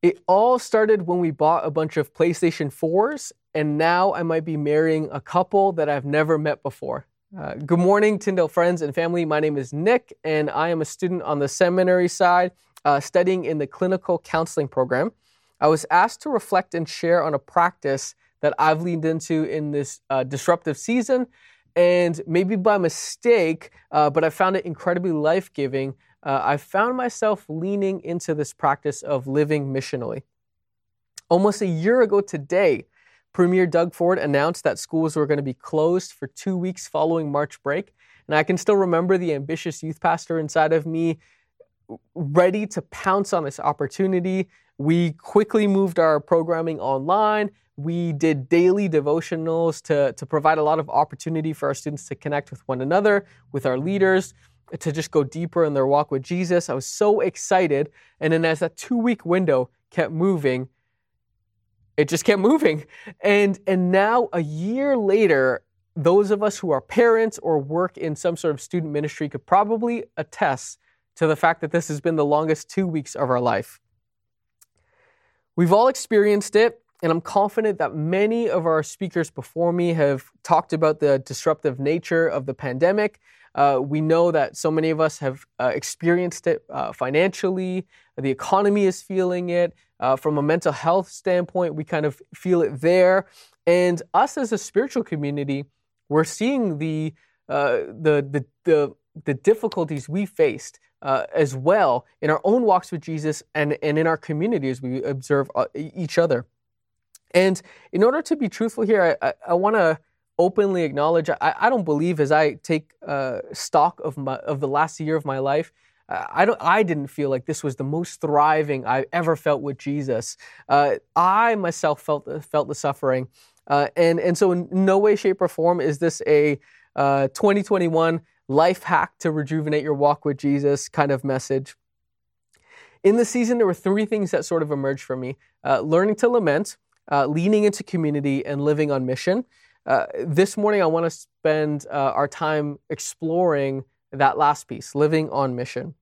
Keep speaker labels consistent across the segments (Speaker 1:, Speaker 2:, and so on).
Speaker 1: It all started when we bought a bunch of PlayStation 4s, and now I might be marrying a couple that I've never met before. Uh, good morning, Tyndale friends and family. My name is Nick, and I am a student on the seminary side uh, studying in the clinical counseling program. I was asked to reflect and share on a practice that I've leaned into in this uh, disruptive season, and maybe by mistake, uh, but I found it incredibly life giving. Uh, I found myself leaning into this practice of living missionally. Almost a year ago today, Premier Doug Ford announced that schools were going to be closed for two weeks following March break. And I can still remember the ambitious youth pastor inside of me ready to pounce on this opportunity. We quickly moved our programming online. We did daily devotionals to, to provide a lot of opportunity for our students to connect with one another, with our leaders, to just go deeper in their walk with Jesus. I was so excited. And then as that two week window kept moving, it just kept moving. And, and now, a year later, those of us who are parents or work in some sort of student ministry could probably attest to the fact that this has been the longest two weeks of our life. We've all experienced it, and I'm confident that many of our speakers before me have talked about the disruptive nature of the pandemic. Uh, we know that so many of us have uh, experienced it uh, financially, the economy is feeling it. Uh, from a mental health standpoint, we kind of feel it there. And us as a spiritual community, we're seeing the, uh, the, the, the, the difficulties we faced uh, as well in our own walks with Jesus and, and in our community as we observe uh, each other. And in order to be truthful here, I, I, I want to openly acknowledge I, I, don't believe as I take uh, stock of, my, of the last year of my life. Uh, I don't. I didn't feel like this was the most thriving I ever felt with Jesus. Uh, I myself felt felt the suffering, uh, and and so in no way, shape, or form is this a 2021 life hack to rejuvenate your walk with Jesus kind of message. In the season, there were three things that sort of emerged for me uh, learning to lament, uh, leaning into community, and living on mission. Uh, this morning, I want to spend uh, our time exploring that last piece, living on mission.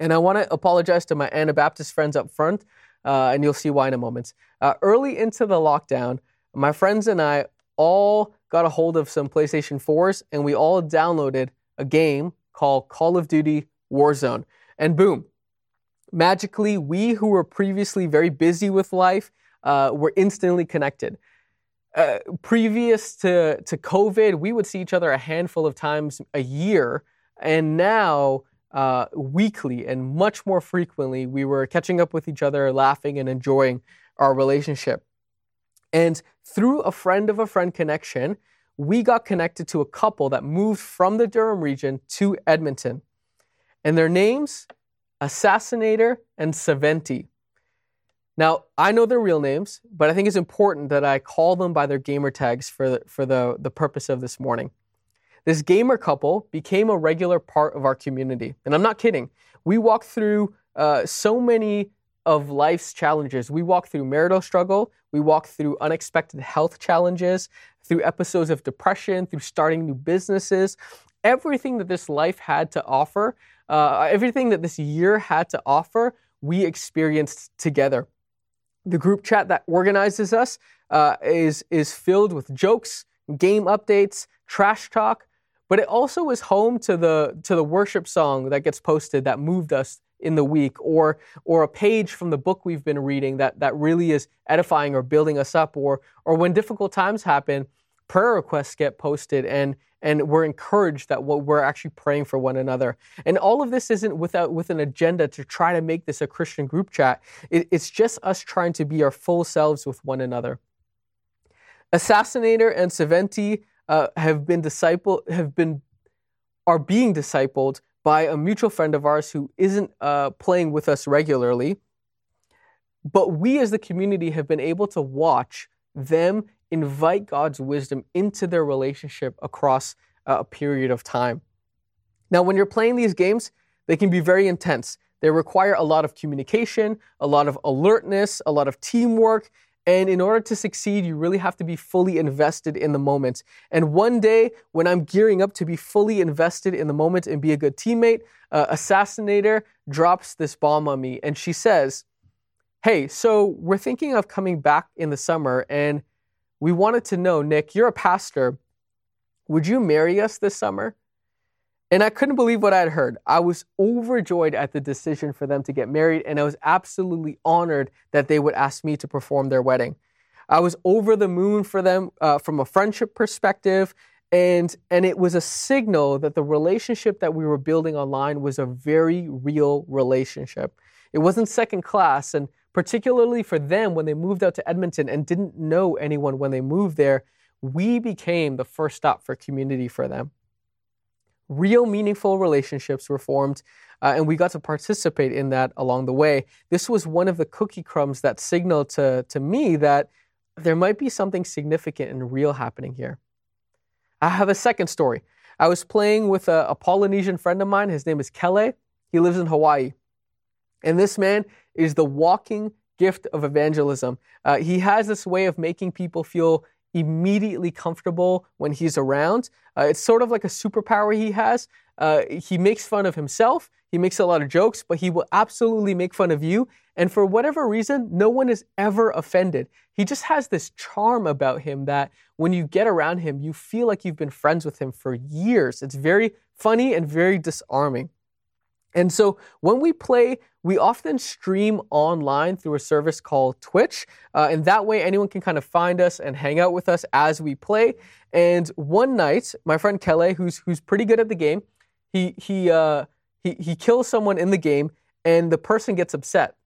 Speaker 1: And I want to apologize to my Anabaptist friends up front, uh, and you'll see why in a moment. Uh, early into the lockdown, my friends and I all got a hold of some PlayStation 4s, and we all downloaded a game called Call of Duty Warzone. And boom, magically, we who were previously very busy with life uh, were instantly connected. Uh, previous to, to COVID, we would see each other a handful of times a year, and now uh, weekly and much more frequently, we were catching up with each other, laughing, and enjoying our relationship. And through a friend of a friend connection, we got connected to a couple that moved from the Durham region to Edmonton. And their names, Assassinator and Saventi. Now, I know their real names, but I think it's important that I call them by their gamer tags for the, for the, the purpose of this morning. This gamer couple became a regular part of our community. And I'm not kidding. We walk through uh, so many of life's challenges. We walk through marital struggle, we walk through unexpected health challenges, through episodes of depression, through starting new businesses. Everything that this life had to offer, uh, everything that this year had to offer, we experienced together. The group chat that organizes us uh, is, is filled with jokes, game updates, trash talk, but it also is home to the, to the worship song that gets posted that moved us in the week or or a page from the book we've been reading that that really is edifying or building us up or or when difficult times happen prayer requests get posted and and we're encouraged that what we're actually praying for one another. And all of this isn't without with an agenda to try to make this a christian group chat. It, it's just us trying to be our full selves with one another. Assassinator and saventi uh, have been disciple have been are being discipled by a mutual friend of ours who isn't uh, playing with us regularly. But we as the community have been able to watch them invite God's wisdom into their relationship across a period of time. Now, when you're playing these games, they can be very intense. They require a lot of communication, a lot of alertness, a lot of teamwork, and in order to succeed, you really have to be fully invested in the moment. And one day, when I'm gearing up to be fully invested in the moment and be a good teammate, uh, Assassinator drops this bomb on me and she says, Hey, so we're thinking of coming back in the summer, and we wanted to know, Nick, you're a pastor. Would you marry us this summer? And I couldn't believe what I'd heard. I was overjoyed at the decision for them to get married, and I was absolutely honored that they would ask me to perform their wedding. I was over the moon for them uh, from a friendship perspective, and and it was a signal that the relationship that we were building online was a very real relationship. It wasn't second class, and particularly for them when they moved out to Edmonton and didn't know anyone when they moved there, we became the first stop for community for them real meaningful relationships were formed, uh, and we got to participate in that along the way. This was one of the cookie crumbs that signaled to, to me that there might be something significant and real happening here. I have a second story. I was playing with a, a Polynesian friend of mine. His name is Kele. He lives in Hawaii. And this man is the walking gift of evangelism. Uh, he has this way of making people feel immediately comfortable when he's around. Uh, it's sort of like a superpower he has. Uh, he makes fun of himself. He makes a lot of jokes, but he will absolutely make fun of you. And for whatever reason, no one is ever offended. He just has this charm about him that when you get around him, you feel like you've been friends with him for years. It's very funny and very disarming. And so when we play, we often stream online through a service called Twitch. Uh, and that way, anyone can kind of find us and hang out with us as we play. And one night, my friend Kele, who's, who's pretty good at the game, he, he, uh, he, he kills someone in the game, and the person gets upset.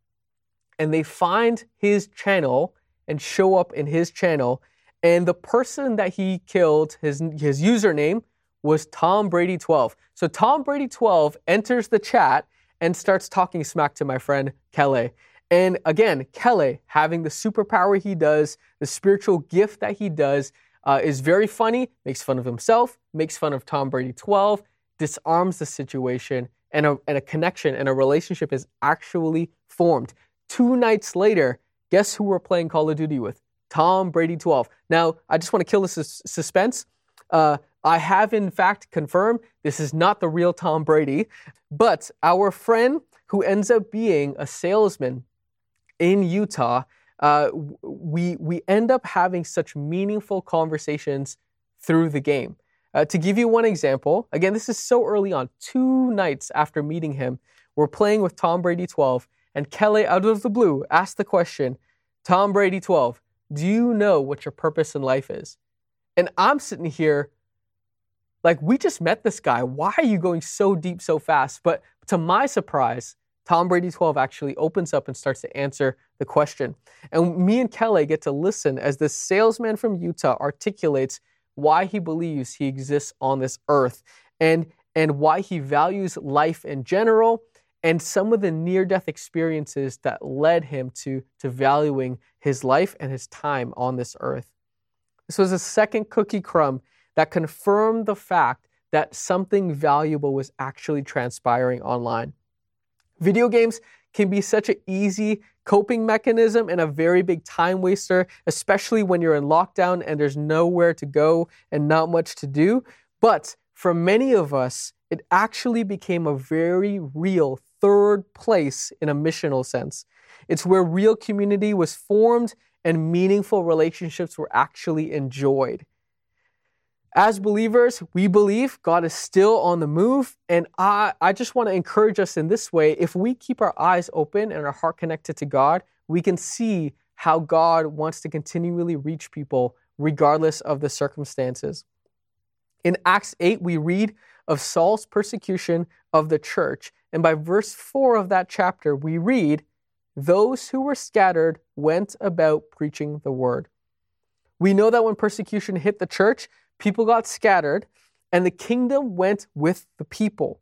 Speaker 1: And they find his channel and show up in his channel. And the person that he killed, his, his username was Tom Brady 12. So Tom Brady 12 enters the chat and starts talking smack to my friend Kele. And again, Kele, having the superpower he does, the spiritual gift that he does, uh, is very funny, makes fun of himself, makes fun of Tom Brady 12, disarms the situation, and a, and a connection and a relationship is actually formed. Two nights later, guess who we're playing Call of Duty with? Tom Brady 12. Now, I just want to kill the sus- suspense. Uh, I have, in fact, confirmed this is not the real Tom Brady, but our friend who ends up being a salesman in Utah, uh, we, we end up having such meaningful conversations through the game. Uh, to give you one example, again, this is so early on, two nights after meeting him, we're playing with Tom Brady 12, and Kelly, out of the blue, asked the question Tom Brady 12, do you know what your purpose in life is? And I'm sitting here like, we just met this guy. Why are you going so deep so fast? But to my surprise, Tom Brady 12 actually opens up and starts to answer the question. And me and Kelly get to listen as this salesman from Utah articulates why he believes he exists on this earth and, and why he values life in general and some of the near death experiences that led him to, to valuing his life and his time on this earth. This was a second cookie crumb that confirmed the fact that something valuable was actually transpiring online. Video games can be such an easy coping mechanism and a very big time waster, especially when you're in lockdown and there's nowhere to go and not much to do. But for many of us, it actually became a very real third place in a missional sense. It's where real community was formed and meaningful relationships were actually enjoyed. As believers, we believe God is still on the move. And I, I just want to encourage us in this way if we keep our eyes open and our heart connected to God, we can see how God wants to continually reach people regardless of the circumstances. In Acts 8, we read of Saul's persecution of the church. And by verse 4 of that chapter, we read, Those who were scattered went about preaching the word. We know that when persecution hit the church, people got scattered, and the kingdom went with the people.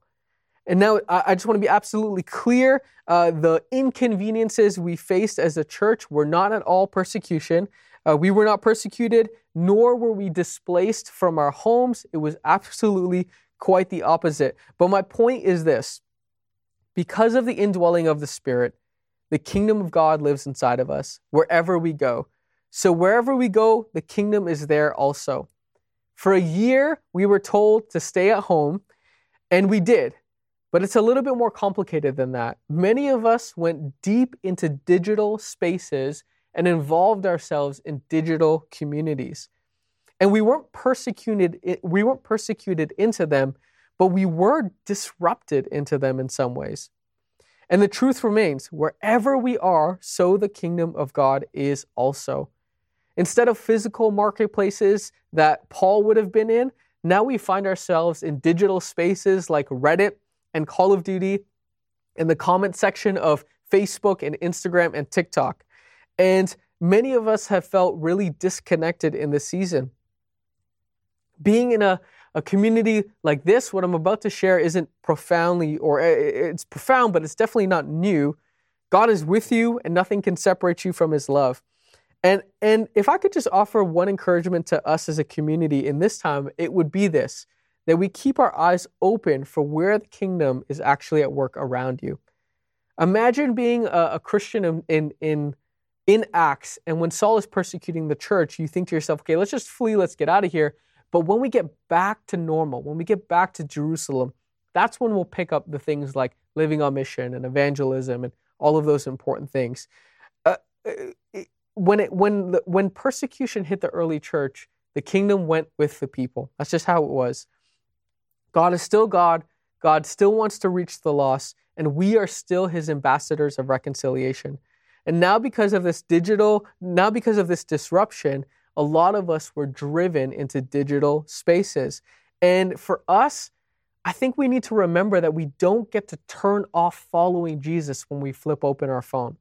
Speaker 1: And now I just want to be absolutely clear uh, the inconveniences we faced as a church were not at all persecution. Uh, we were not persecuted, nor were we displaced from our homes. It was absolutely quite the opposite. But my point is this because of the indwelling of the Spirit, the kingdom of God lives inside of us wherever we go. So wherever we go, the kingdom is there also. For a year, we were told to stay at home, and we did. But it's a little bit more complicated than that. Many of us went deep into digital spaces and involved ourselves in digital communities. And we weren't persecuted we weren't persecuted into them, but we were disrupted into them in some ways. And the truth remains, wherever we are, so the kingdom of God is also. Instead of physical marketplaces that Paul would have been in, now we find ourselves in digital spaces like Reddit and Call of Duty, in the comment section of Facebook and Instagram and TikTok. And many of us have felt really disconnected in this season. Being in a, a community like this, what I'm about to share isn't profoundly, or eh, eh, eh, it's profound, but it's definitely not new. God is with you, and nothing can separate you from His love. And, and if I could just offer one encouragement to us as a community in this time, it would be this that we keep our eyes open for where the kingdom is actually at work around you. Imagine being a, a Christian in, in, in, in Acts, and when Saul is persecuting the church, you think to yourself, okay, let's just flee, let's get out of here. But when we get back to normal, when we get back to Jerusalem, that's when we'll pick up the things like living on mission and evangelism and all of those important things. Uh, uh when it when the, when persecution hit the early church, the kingdom went with the people. That's just how it was. God is still God. God still wants to reach the lost, and we are still his ambassadors of reconciliation. And now because of this digital, now because of this disruption, a lot of us were driven into digital spaces. And for us, I think we need to remember that we don't get to turn off following Jesus when we flip open our phone.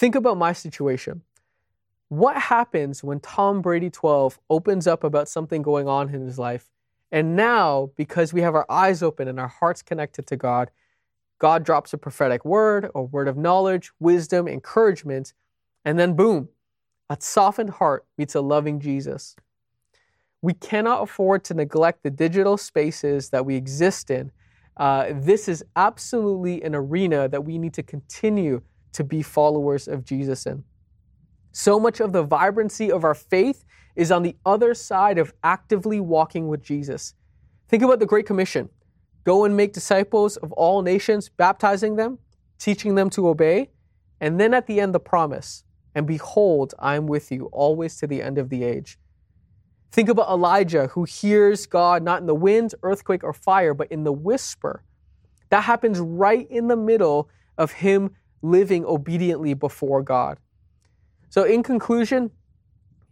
Speaker 1: Think about my situation. What happens when Tom Brady 12 opens up about something going on in his life? And now, because we have our eyes open and our hearts connected to God, God drops a prophetic word, a word of knowledge, wisdom, encouragement, and then boom, a softened heart meets a loving Jesus. We cannot afford to neglect the digital spaces that we exist in. Uh, this is absolutely an arena that we need to continue to be followers of Jesus in. So much of the vibrancy of our faith is on the other side of actively walking with Jesus. Think about the Great Commission go and make disciples of all nations, baptizing them, teaching them to obey, and then at the end, the promise and behold, I am with you always to the end of the age. Think about Elijah, who hears God not in the wind, earthquake, or fire, but in the whisper. That happens right in the middle of him living obediently before God. So, in conclusion,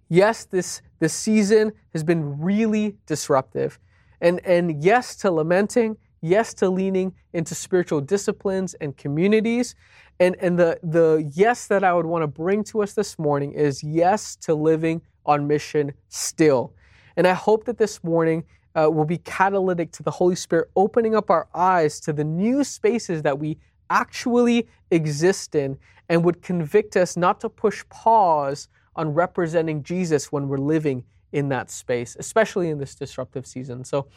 Speaker 1: yes, this, this season has been really disruptive. And, and yes to lamenting, yes to leaning into spiritual disciplines and communities. And, and the, the yes that I would want to bring to us this morning is yes to living on mission still. And I hope that this morning uh, will be catalytic to the Holy Spirit opening up our eyes to the new spaces that we actually exist in and would convict us not to push pause on representing Jesus when we're living in that space, especially in this disruptive season. So,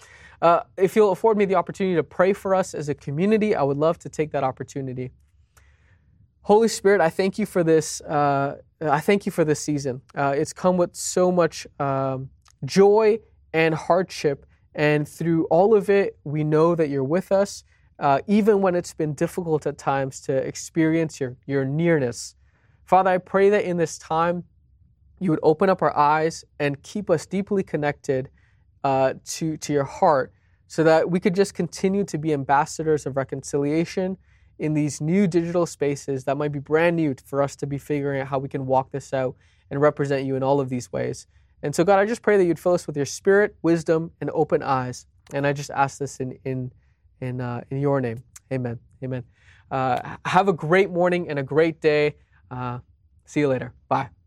Speaker 1: uh, if you'll afford me the opportunity to pray for us as a community, I would love to take that opportunity. Holy Spirit, I thank you for this. Uh, I thank you for this season. Uh, it's come with so much um, joy and hardship, and through all of it, we know that you're with us uh, even when it's been difficult at times to experience your, your nearness. Father, I pray that in this time, you would open up our eyes and keep us deeply connected uh, to, to your heart so that we could just continue to be ambassadors of reconciliation in these new digital spaces that might be brand new for us to be figuring out how we can walk this out and represent you in all of these ways. And so, God, I just pray that you'd fill us with your spirit, wisdom, and open eyes. And I just ask this in, in in, uh, in your name. Amen. Amen. Uh, have a great morning and a great day. Uh, see you later. Bye.